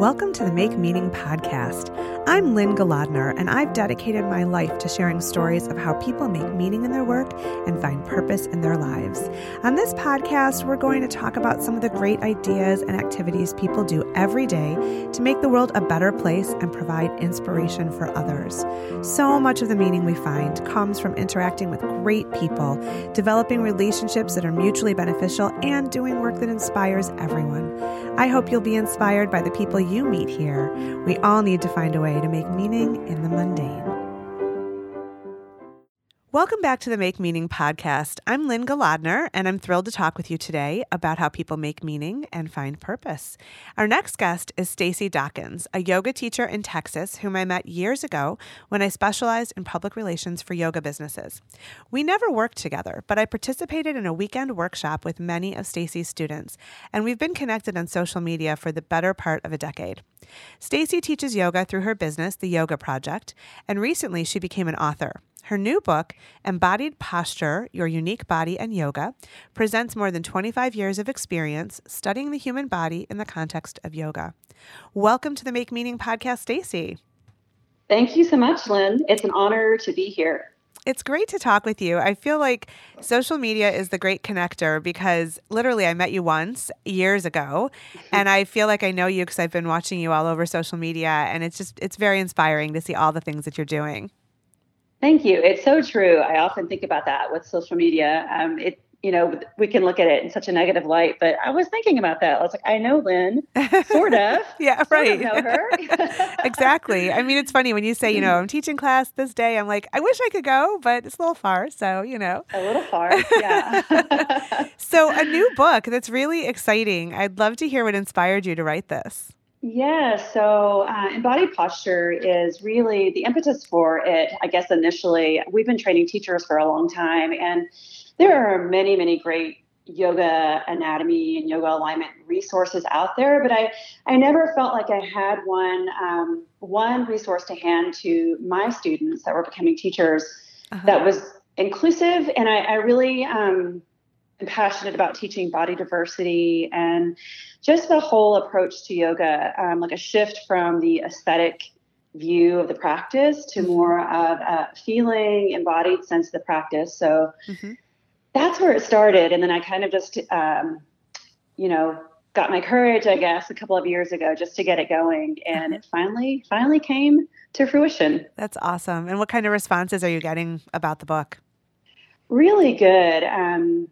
Welcome to the Make Meaning podcast. I'm Lynn Golodner, and I've dedicated my life to sharing stories of how people make meaning in their work and find purpose in their lives. On this podcast, we're going to talk about some of the great ideas and activities people do every day to make the world a better place and provide inspiration for others. So much of the meaning we find comes from interacting with great people, developing relationships that are mutually beneficial, and doing work that inspires everyone. I hope you'll be inspired by the people you meet here. We all need to find a way to make meaning in the mundane. Welcome back to the Make Meaning podcast. I'm Lynn Golodner, and I'm thrilled to talk with you today about how people make meaning and find purpose. Our next guest is Stacy Dockins, a yoga teacher in Texas whom I met years ago when I specialized in public relations for yoga businesses. We never worked together, but I participated in a weekend workshop with many of Stacy's students, and we've been connected on social media for the better part of a decade. Stacy teaches yoga through her business, The Yoga Project, and recently she became an author. Her new book, Embodied Posture Your Unique Body and Yoga, presents more than 25 years of experience studying the human body in the context of yoga. Welcome to the Make Meaning podcast, Stacy. Thank you so much, Lynn. It's an honor to be here. It's great to talk with you. I feel like social media is the great connector because literally I met you once years ago and I feel like I know you because I've been watching you all over social media and it's just it's very inspiring to see all the things that you're doing. Thank you. It's so true. I often think about that with social media. Um, it, you know, we can look at it in such a negative light, but I was thinking about that. I was like, I know Lynn, sort of. yeah, right. Sort of know her. exactly. I mean, it's funny when you say, you know, I'm teaching class this day. I'm like, I wish I could go, but it's a little far. So, you know, a little far. Yeah. so, a new book that's really exciting. I'd love to hear what inspired you to write this. Yeah, so uh, embodied posture is really the impetus for it. I guess initially, we've been training teachers for a long time, and there are many, many great yoga anatomy and yoga alignment resources out there, but I, I never felt like I had one um, one resource to hand to my students that were becoming teachers uh-huh. that was inclusive, and I, I really um, am passionate about teaching body diversity and just the whole approach to yoga, um, like a shift from the aesthetic view of the practice to mm-hmm. more of a feeling, embodied sense of the practice. So mm-hmm. that's where it started. And then I kind of just, um, you know, got my courage, I guess, a couple of years ago just to get it going. And it finally, finally came to fruition. That's awesome. And what kind of responses are you getting about the book? Really good. Um,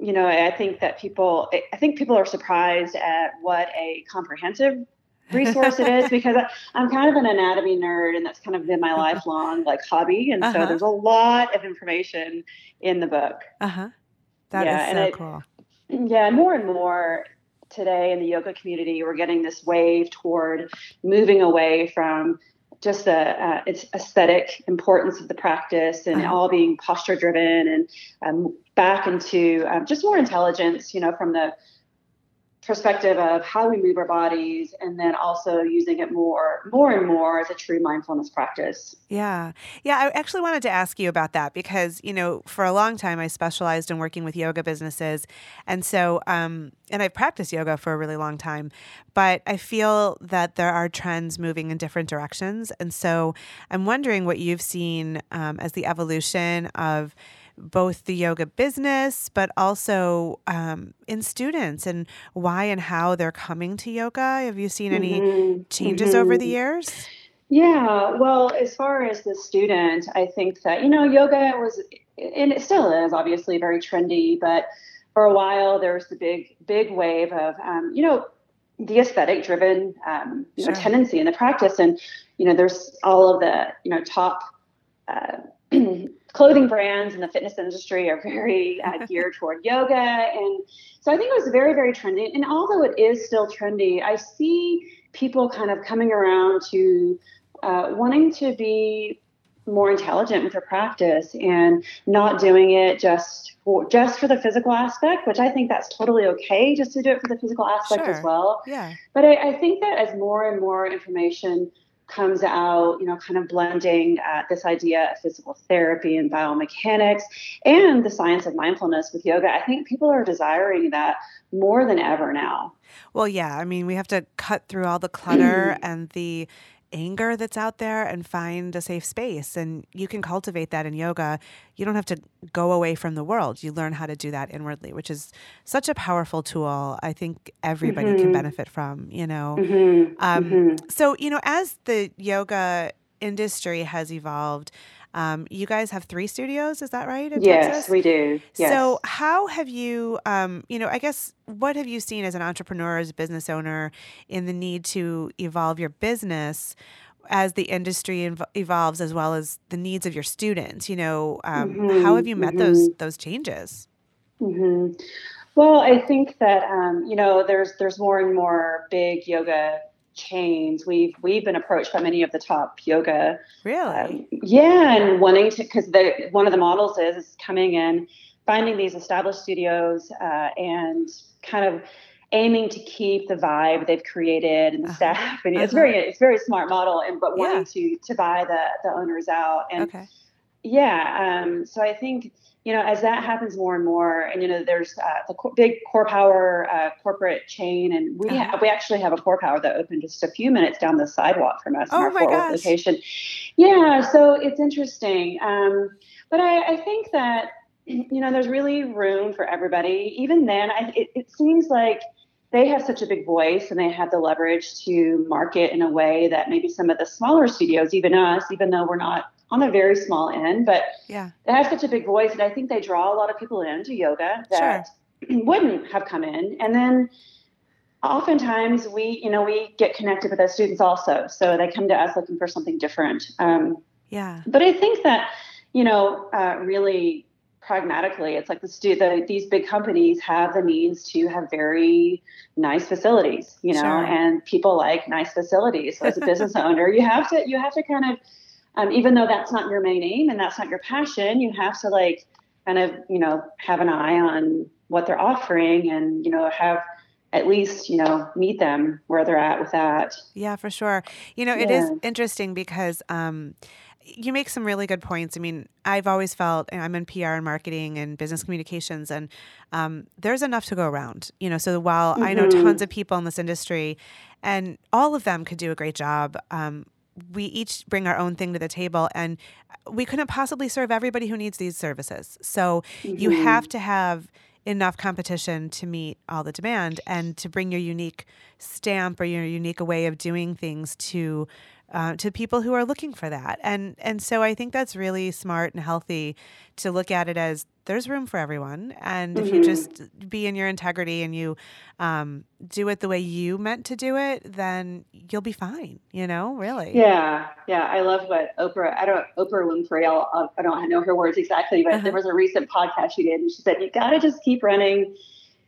you know, I think that people, I think people are surprised at what a comprehensive resource it is because I, am kind of an anatomy nerd and that's kind of been my uh-huh. lifelong like hobby. And uh-huh. so there's a lot of information in the book. Uh huh. That yeah, is so it, cool. Yeah, and more and more today in the yoga community, we're getting this wave toward moving away from just the uh, its aesthetic importance of the practice and uh-huh. all being posture driven and um, back into um, just more intelligence, you know, from the perspective of how we move our bodies and then also using it more more and more as a true mindfulness practice. Yeah. Yeah i actually wanted to ask you about that because you know for a long time i specialized in working with yoga businesses. And so um and i've practiced yoga for a really long time but i feel that there are trends moving in different directions. And so i'm wondering what you've seen um, as the evolution of both the yoga business, but also um, in students and why and how they're coming to yoga? Have you seen any mm-hmm. changes mm-hmm. over the years? Yeah, well, as far as the student, I think that, you know, yoga was, and it still is obviously very trendy, but for a while there was the big, big wave of, um, you know, the aesthetic driven um, you know, tendency in the practice. And, you know, there's all of the, you know, top uh, clothing brands in the fitness industry are very uh, geared toward yoga. And so I think it was very, very trendy. And although it is still trendy, I see people kind of coming around to uh, wanting to be more intelligent with their practice and not doing it just for just for the physical aspect, which I think that's totally okay just to do it for the physical aspect sure. as well. Yeah. But I, I think that as more and more information comes out, you know, kind of blending uh, this idea of physical therapy and biomechanics and the science of mindfulness with yoga. I think people are desiring that more than ever now. Well, yeah. I mean, we have to cut through all the clutter and the anger that's out there and find a safe space. And you can cultivate that in yoga. You don't have to go away from the world. You learn how to do that inwardly, which is such a powerful tool. I think everybody mm-hmm. can benefit from, you know. Mm-hmm. Um, mm-hmm. So, you know, as the yoga industry has evolved, um, you guys have three studios, is that right? yes, Texas? we do. Yes. So, how have you, um, you know, I guess, what have you seen as an entrepreneur, as a business owner, in the need to evolve your business? as the industry ev- evolves as well as the needs of your students you know um, mm-hmm, how have you met mm-hmm. those those changes mm-hmm. well i think that um, you know there's there's more and more big yoga chains. We've we've been approached by many of the top yoga. Really? Um, yeah, and wanting to because the one of the models is, is coming in, finding these established studios uh, and kind of aiming to keep the vibe they've created and the uh-huh. staff. And uh-huh. it's very it's very smart model, and but wanting yeah. to to buy the the owners out. And okay. yeah, um, so I think you know, as that happens more and more, and you know, there's uh, the co- big CorePower uh, corporate chain, and we uh-huh. ha- we actually have a CorePower that opened just a few minutes down the sidewalk from us oh in our Fort Worth location. Yeah, so it's interesting, um, but I, I, think that you know, there's really room for everybody. Even then, I, it, it seems like they have such a big voice and they have the leverage to market in a way that maybe some of the smaller studios, even us, even though we're not on the very small end, but yeah, they have such a big voice, and I think they draw a lot of people into yoga that sure. wouldn't have come in. And then oftentimes we, you know, we get connected with those students also, so they come to us looking for something different. Um, yeah, but I think that you know, uh, really pragmatically, it's like the, stu- the these big companies have the means to have very nice facilities, you know, sure. and people like nice facilities. So as a business owner, you have to you have to kind of um, even though that's not your main aim and that's not your passion, you have to like kind of, you know, have an eye on what they're offering and, you know, have at least, you know, meet them where they're at with that. Yeah, for sure. You know, it yeah. is interesting because, um, you make some really good points. I mean, I've always felt I'm in PR and marketing and business communications, and um, there's enough to go around. You know, so while mm-hmm. I know mm-hmm. tons of people in this industry, and all of them could do a great job, um, we each bring our own thing to the table and we couldn't possibly serve everybody who needs these services. So mm-hmm. you have to have enough competition to meet all the demand and to bring your unique stamp or your unique way of doing things to uh, to people who are looking for that. And and so I think that's really smart and healthy to look at it as there's room for everyone. And mm-hmm. if you mm-hmm. just be in your integrity and you um, do it the way you meant to do it, then you'll be fine. You know, really. Yeah, yeah. I love what Oprah. I don't Oprah Winfrey. I'll, I don't know her words exactly, but uh-huh. there was a recent podcast she did, and she said you got to just keep running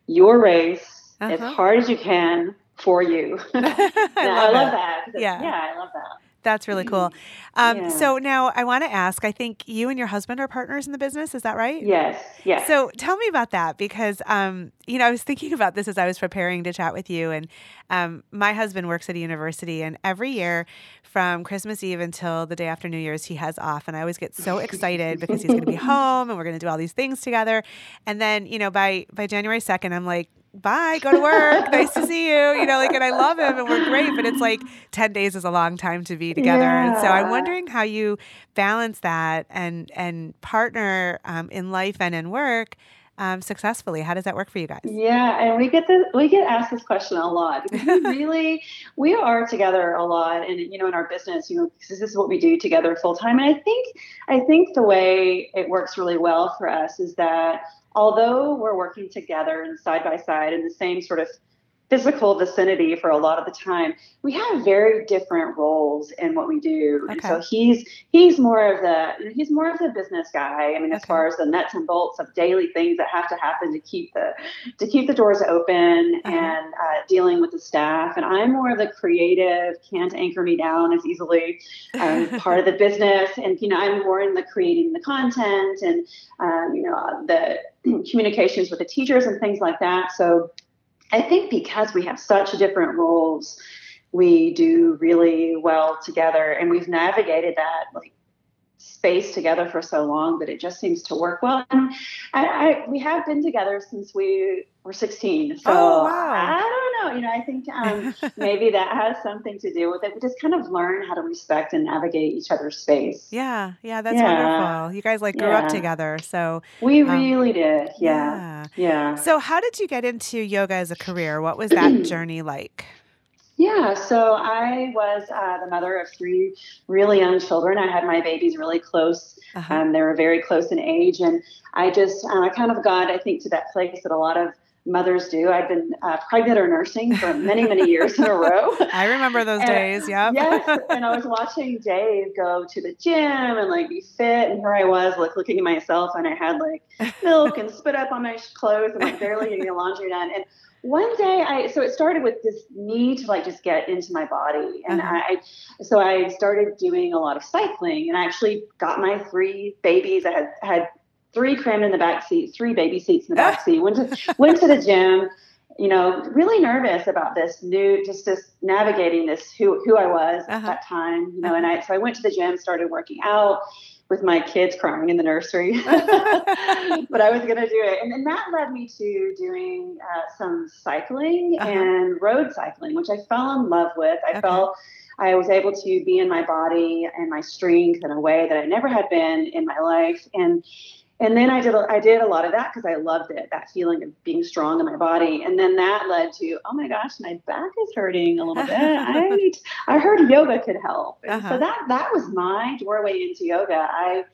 your race uh-huh. as hard as you can for you. I, love, I love that. Yeah. Yeah, I love that. That's really cool. Mm-hmm. Um, yeah. So now I want to ask I think you and your husband are partners in the business. Is that right? Yes. Yes. So tell me about that because, um, you know, I was thinking about this as I was preparing to chat with you. And um, my husband works at a university, and every year from Christmas Eve until the day after New Year's, he has off. And I always get so excited because he's going to be home and we're going to do all these things together. And then, you know, by, by January 2nd, I'm like, bye, go to work. nice to see you. You know, like, and I love him and we're great, but it's like 10 days is a long time to be together. Yeah. And so I'm wondering how you balance that and, and partner um, in life and in work. Um, successfully. How does that work for you guys? Yeah, and we get this we get asked this question a lot we really we are together a lot, and you know, in our business, you know, this is what we do together full time. And I think I think the way it works really well for us is that although we're working together and side by side in the same sort of physical vicinity for a lot of the time we have very different roles in what we do. Okay. and so he's he's more of the he's more of the business guy. I mean as far as the nuts and bolts of daily things that have to happen to keep the to keep the doors open uh-huh. and uh, dealing with the staff. And i'm more of the creative can't anchor me down as easily um, part of the business. And you know i'm more in the creating the content and um, you know the communications with the teachers and things like that. So I think because we have such different roles, we do really well together and we've navigated that like space together for so long that it just seems to work well. And I, I we have been together since we were 16. So oh, wow. I don't know. You know, I think um, maybe that has something to do with it. We just kind of learn how to respect and navigate each other's space. Yeah, yeah, that's yeah. wonderful. You guys like grew yeah. up together, so we um, really did. Yeah. yeah, yeah. So, how did you get into yoga as a career? What was that journey like? Yeah, so I was uh, the mother of three really young children. I had my babies really close. Uh-huh. Um, they were very close in age, and I just uh, I kind of got I think to that place that a lot of mothers do. I've been uh, pregnant or nursing for many, many years in a row. I remember those and, days. Yeah. yes. And I was watching Dave go to the gym and like be fit. And here I was like looking at myself and I had like milk and spit up on my clothes and like barely getting the laundry done. And one day I so it started with this need to like just get into my body and uh-huh. I so I started doing a lot of cycling and I actually got my three babies I had had three crammed in the back seat three baby seats in the back seat went to went to the gym you know really nervous about this new just this navigating this who who I was uh-huh. at that time you know uh-huh. and I so I went to the gym started working out with my kids crying in the nursery, but I was going to do it. And then that led me to doing uh, some cycling uh-huh. and road cycling, which I fell in love with. I okay. felt I was able to be in my body and my strength in a way that I never had been in my life. And and then I did I did a lot of that because I loved it that feeling of being strong in my body. And then that led to oh my gosh my back is hurting a little bit. I need, I heard yoga could help. Uh-huh. so that that was my doorway into yoga. I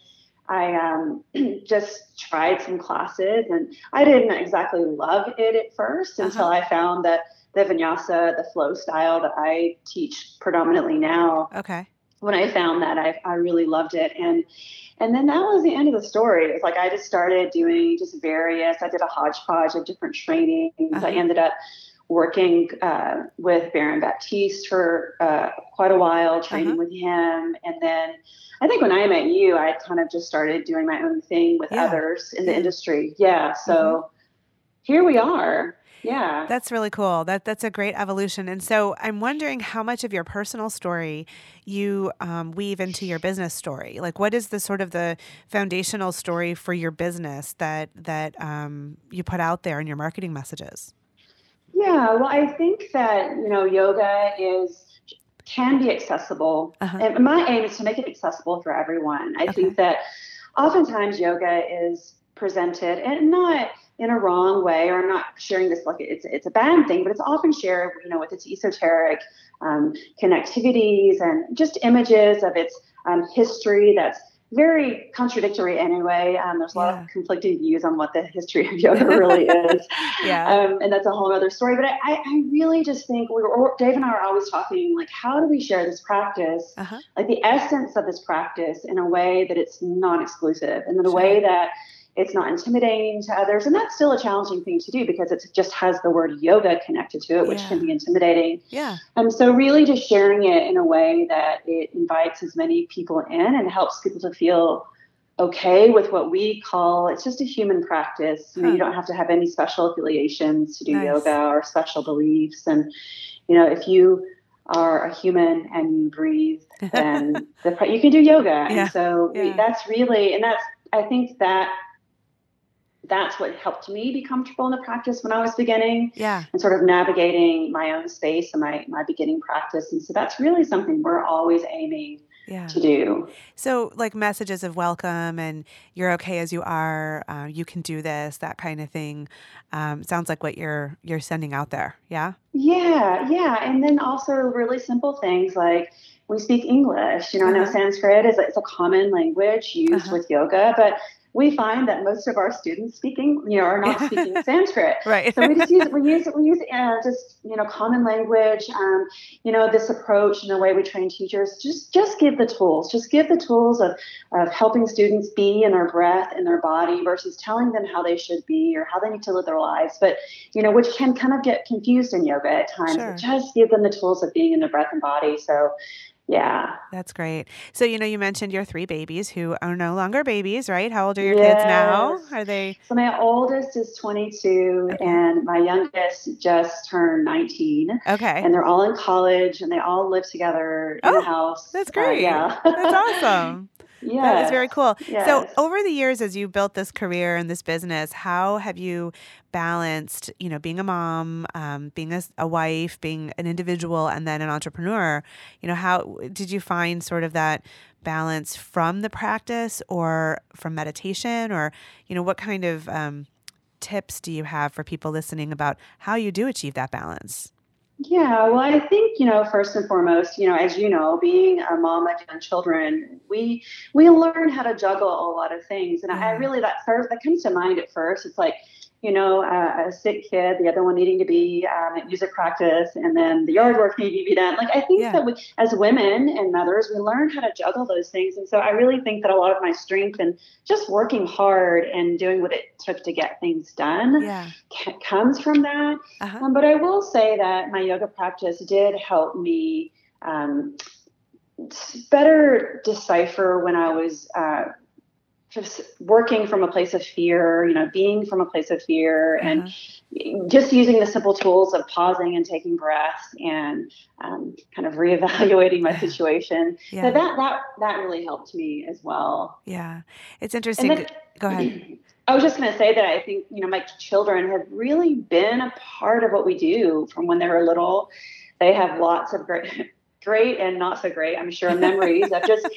I um, just tried some classes and I didn't exactly love it at 1st uh-huh. until I found that the vinyasa the flow style that I teach predominantly now okay when I found that I I really loved it and and then that was the end of the story. It's like I just started doing just various, I did a hodgepodge of different trainings. Uh-huh. I ended up working uh, with Baron Baptiste for uh, quite a while, training uh-huh. with him. And then I think when I met you, I kind of just started doing my own thing with yeah. others in the industry. Yeah. So mm-hmm. here we are. Yeah. That's really cool. That that's a great evolution. And so I'm wondering how much of your personal story you um, weave into your business story. Like, what is the sort of the foundational story for your business that that um, you put out there in your marketing messages? Yeah. Well, I think that you know yoga is can be accessible, uh-huh. and my aim is to make it accessible for everyone. I okay. think that oftentimes yoga is presented and not in a wrong way, or I'm not sharing this like it's it's a bad thing, but it's often shared, you know, with its esoteric um, connectivities and just images of its um, history that's very contradictory anyway. Um, there's a lot yeah. of conflicting views on what the history of yoga really is. yeah. Um, and that's a whole other story. But I, I really just think we were, Dave and I are always talking like, how do we share this practice, uh-huh. like the essence of this practice in a way that it's non exclusive and in a sure. way that it's not intimidating to others. And that's still a challenging thing to do because it just has the word yoga connected to it, which yeah. can be intimidating. Yeah. And so, really, just sharing it in a way that it invites as many people in and helps people to feel okay with what we call it's just a human practice. You, know, you don't have to have any special affiliations to do nice. yoga or special beliefs. And, you know, if you are a human and you breathe, then the, you can do yoga. Yeah. And so yeah. that's really, and that's, I think that that's what helped me be comfortable in the practice when I was beginning. Yeah. And sort of navigating my own space and my my beginning practice. And so that's really something we're always aiming yeah. to do. So, like messages of welcome and you're okay as you are, uh, you can do this, that kind of thing. Um, sounds like what you're you're sending out there. Yeah. Yeah, yeah, and then also really simple things like we speak English. You know, uh-huh. I know uh-huh. Sanskrit is it's a common language used uh-huh. with yoga, but we find that most of our students speaking, you know, are not speaking Sanskrit. Right. So we just use we use we use uh, just you know common language. Um, you know, this approach and the way we train teachers. Just just give the tools. Just give the tools of of helping students be in their breath in their body versus telling them how they should be or how they need to live their lives. But you know, which can kind of get confused in yoga at times. Sure. Just give them the tools of being in their breath and body. So Yeah. That's great. So, you know, you mentioned your three babies who are no longer babies, right? How old are your yes. kids now? Are they? So, my oldest is 22 okay. and my youngest just turned 19. Okay. And they're all in college and they all live together in oh, the house. That's great. Uh, yeah. that's awesome. Yeah. That is very cool. Yes. So over the years as you built this career and this business, how have you balanced, you know, being a mom, um, being a, a, wife, being an individual, and then an entrepreneur? You know, how did you find sort of that balance from the practice or from meditation, or you know, what kind of um, tips do you have for people listening about how you do achieve that balance? Yeah, well, I think you know first and foremost, you know, as you know, being a mom of young children, we we learn how to juggle a lot of things, and I mm-hmm. really that first that comes to mind at first. It's like you know, uh, a sick kid, the other one needing to be um, at music practice, and then the yard work needing to be done. Like I think yeah. that we, as women and mothers, we learn how to juggle those things, and so I really think that a lot of my strength and just working hard and doing what it took to get things done yeah. c- comes from that. Uh-huh. Um, but I will say that my yoga practice did help me. Um, better decipher when I was uh, just working from a place of fear, you know, being from a place of fear, uh-huh. and just using the simple tools of pausing and taking breaths and um, kind of reevaluating my situation. Yeah. So that that that really helped me as well. Yeah, it's interesting. Then, Go ahead. I was just going to say that I think you know my children have really been a part of what we do from when they were little. They have lots of great great and not so great, I'm sure, memories of just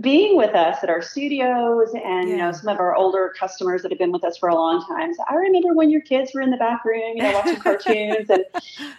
being with us at our studios and, yeah. you know, some of our older customers that have been with us for a long time. So I remember when your kids were in the back room, you know, watching cartoons. And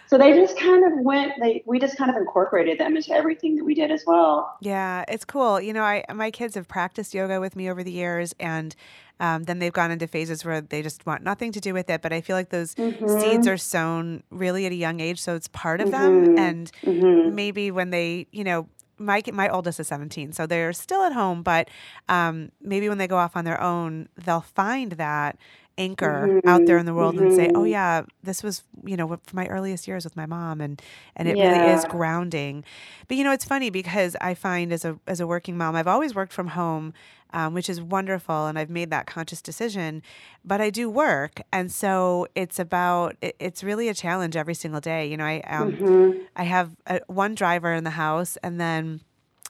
so they just kind of went, they, we just kind of incorporated them into everything that we did as well. Yeah, it's cool. You know, I, my kids have practiced yoga with me over the years and um, then they've gone into phases where they just want nothing to do with it. But I feel like those mm-hmm. seeds are sown really at a young age, so it's part of mm-hmm. them. And mm-hmm. maybe when they, you know, my my oldest is 17, so they're still at home. But um, maybe when they go off on their own, they'll find that anchor mm-hmm. out there in the world mm-hmm. and say, "Oh mm-hmm. yeah, this was you know for my earliest years with my mom," and and it yeah. really is grounding. But you know, it's funny because I find as a as a working mom, I've always worked from home, um, which is wonderful, and I've made that conscious decision. But I do work, and so it's about it, it's really a challenge every single day. You know, I um, mm-hmm. I have a, one driver in the house, and then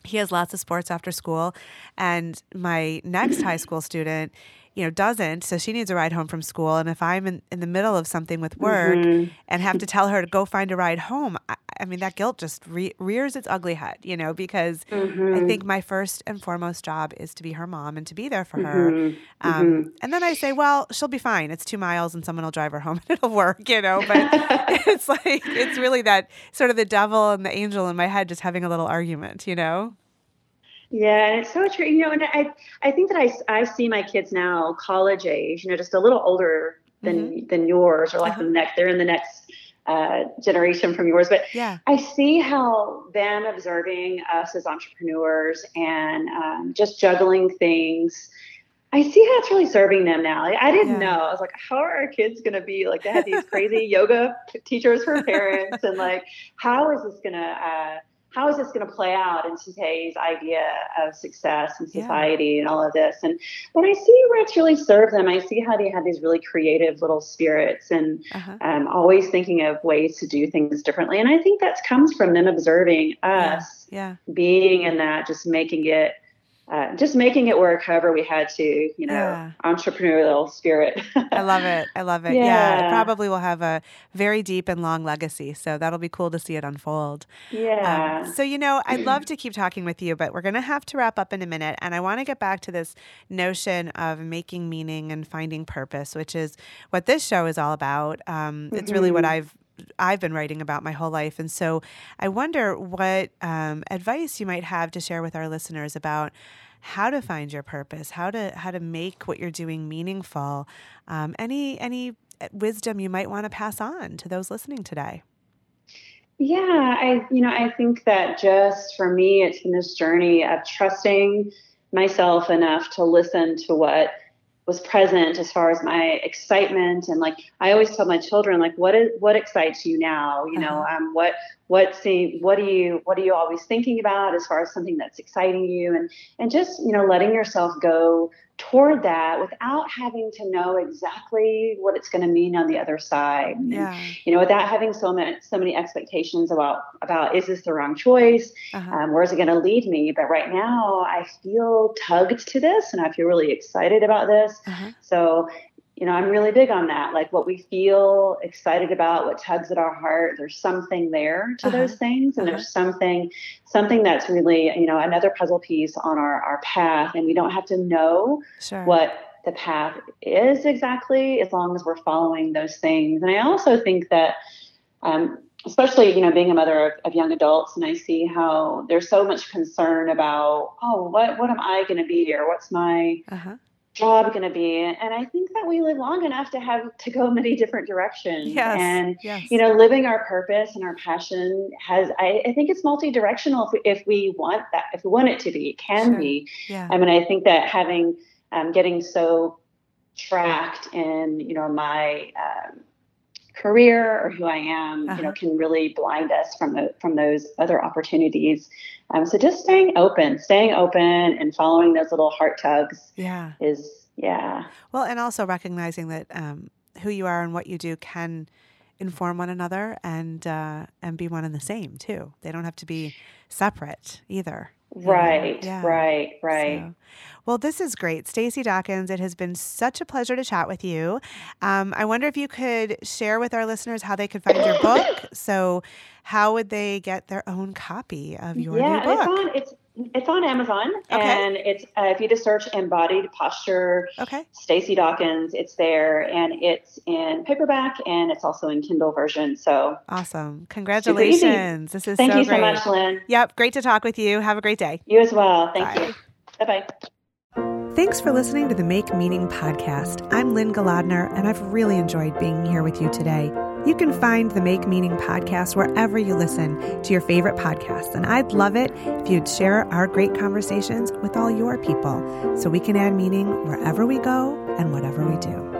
he has lots of sports after school, and my next high school student you know, doesn't. So she needs a ride home from school. And if I'm in, in the middle of something with work mm-hmm. and have to tell her to go find a ride home, I, I mean, that guilt just re- rears its ugly head, you know, because mm-hmm. I think my first and foremost job is to be her mom and to be there for her. Mm-hmm. Um, mm-hmm. and then I say, well, she'll be fine. It's two miles and someone will drive her home and it'll work, you know. But it's like, it's really that sort of the devil and the angel in my head just having a little argument, you know? Yeah, and it's so true. You know, and I I think that I I see my kids now college age, you know, just a little older than mm-hmm. than yours, or like uh-huh. the next they're in the next uh, generation from yours. But yeah. I see how them observing us as entrepreneurs and um, just juggling things. I see how it's really serving them now. Like, I didn't yeah. know. I was like, how are our kids going to be? Like, they had these crazy yoga teachers for parents, and like, how is this going to uh, how is this going to play out in today's idea of success and society yeah. and all of this? And but I see where it's really served them. I see how they have these really creative little spirits and uh-huh. um, always thinking of ways to do things differently. And I think that comes from them observing us yeah. Yeah. being in that, just making it uh, just making it work however we had to, you know, yeah. entrepreneurial spirit. I love it. I love it. Yeah. yeah. It probably will have a very deep and long legacy. So that'll be cool to see it unfold. Yeah. Um, so, you know, I'd love to keep talking with you, but we're going to have to wrap up in a minute. And I want to get back to this notion of making meaning and finding purpose, which is what this show is all about. Um, mm-hmm. It's really what mm-hmm. I've I've been writing about my whole life. And so I wonder what um, advice you might have to share with our listeners about how to find your purpose, how to how to make what you're doing meaningful. Um, any any wisdom you might want to pass on to those listening today. Yeah, I you know I think that just for me, it's been this journey of trusting myself enough to listen to what was present as far as my excitement and like I always tell my children like what is what excites you now you know Uh-huh. um what what see what do you what are you always thinking about as far as something that's exciting you and and just you know letting yourself go toward that without having to know exactly what it's going to mean on the other side. And, you know without having so many so many expectations about about is this the wrong choice? Uh-huh. um, where's it going to lead me? But right now i feel tugged to this and i feel really excited about this. Uh-huh. so you know i'm really big on that like what we feel excited about what tugs at our heart there's something there to Uh-huh. those things and Uh-huh. there's something something that's really you know another puzzle piece on our our path and we don't have to know Sure. what the path is exactly as long as we're following those things and i also think that um, especially you know being a mother of, of young adults and i see how there's so much concern about oh what what am i going to be here what's my Uh-huh. Job going to be and i think that we live long enough to have to go many different directions Yes. and yes. you know living our purpose and our passion has i, I think it's multi-directional if we, if we want that if we want it to be it can Sure. be yeah. I mean, I think that having um, getting so tracked in, you know, my um, career or who I am, Uh-huh. you know, can really blind us from the from those other opportunities. Um, so just staying open, staying open, and following those little heart tugs yeah. is, yeah, Well, and also recognizing that um, who you are and what you do can inform one another and uh, and be one and the same too. They don't have to be separate either. Right, Yeah. right, right. So, well, this is great, Stacy Dockins. It has been such a pleasure to chat with you. Um, I wonder if you could share with our listeners how they could find your book. So, how would they get their own copy of your yeah, new book? it's on it's it's on Amazon, Okay. and it's uh, if you just search embodied posture okay. Stacy Dockins. It's there and it's in paperback and it's also in Kindle version. So Awesome. Congratulations. This is thank so you so great. much, Lynn. Yep. Great to talk with you. Have a great day. You as well. Thank Bye. you. Bye bye. Thanks for listening to the Make Meaning podcast. I'm Lynn Golodner, and I've really enjoyed being here with you today. You can find the Make Meaning podcast wherever you listen to your favorite podcasts, and I'd love it if you'd share our great conversations with all your people so we can add meaning wherever we go and whatever we do.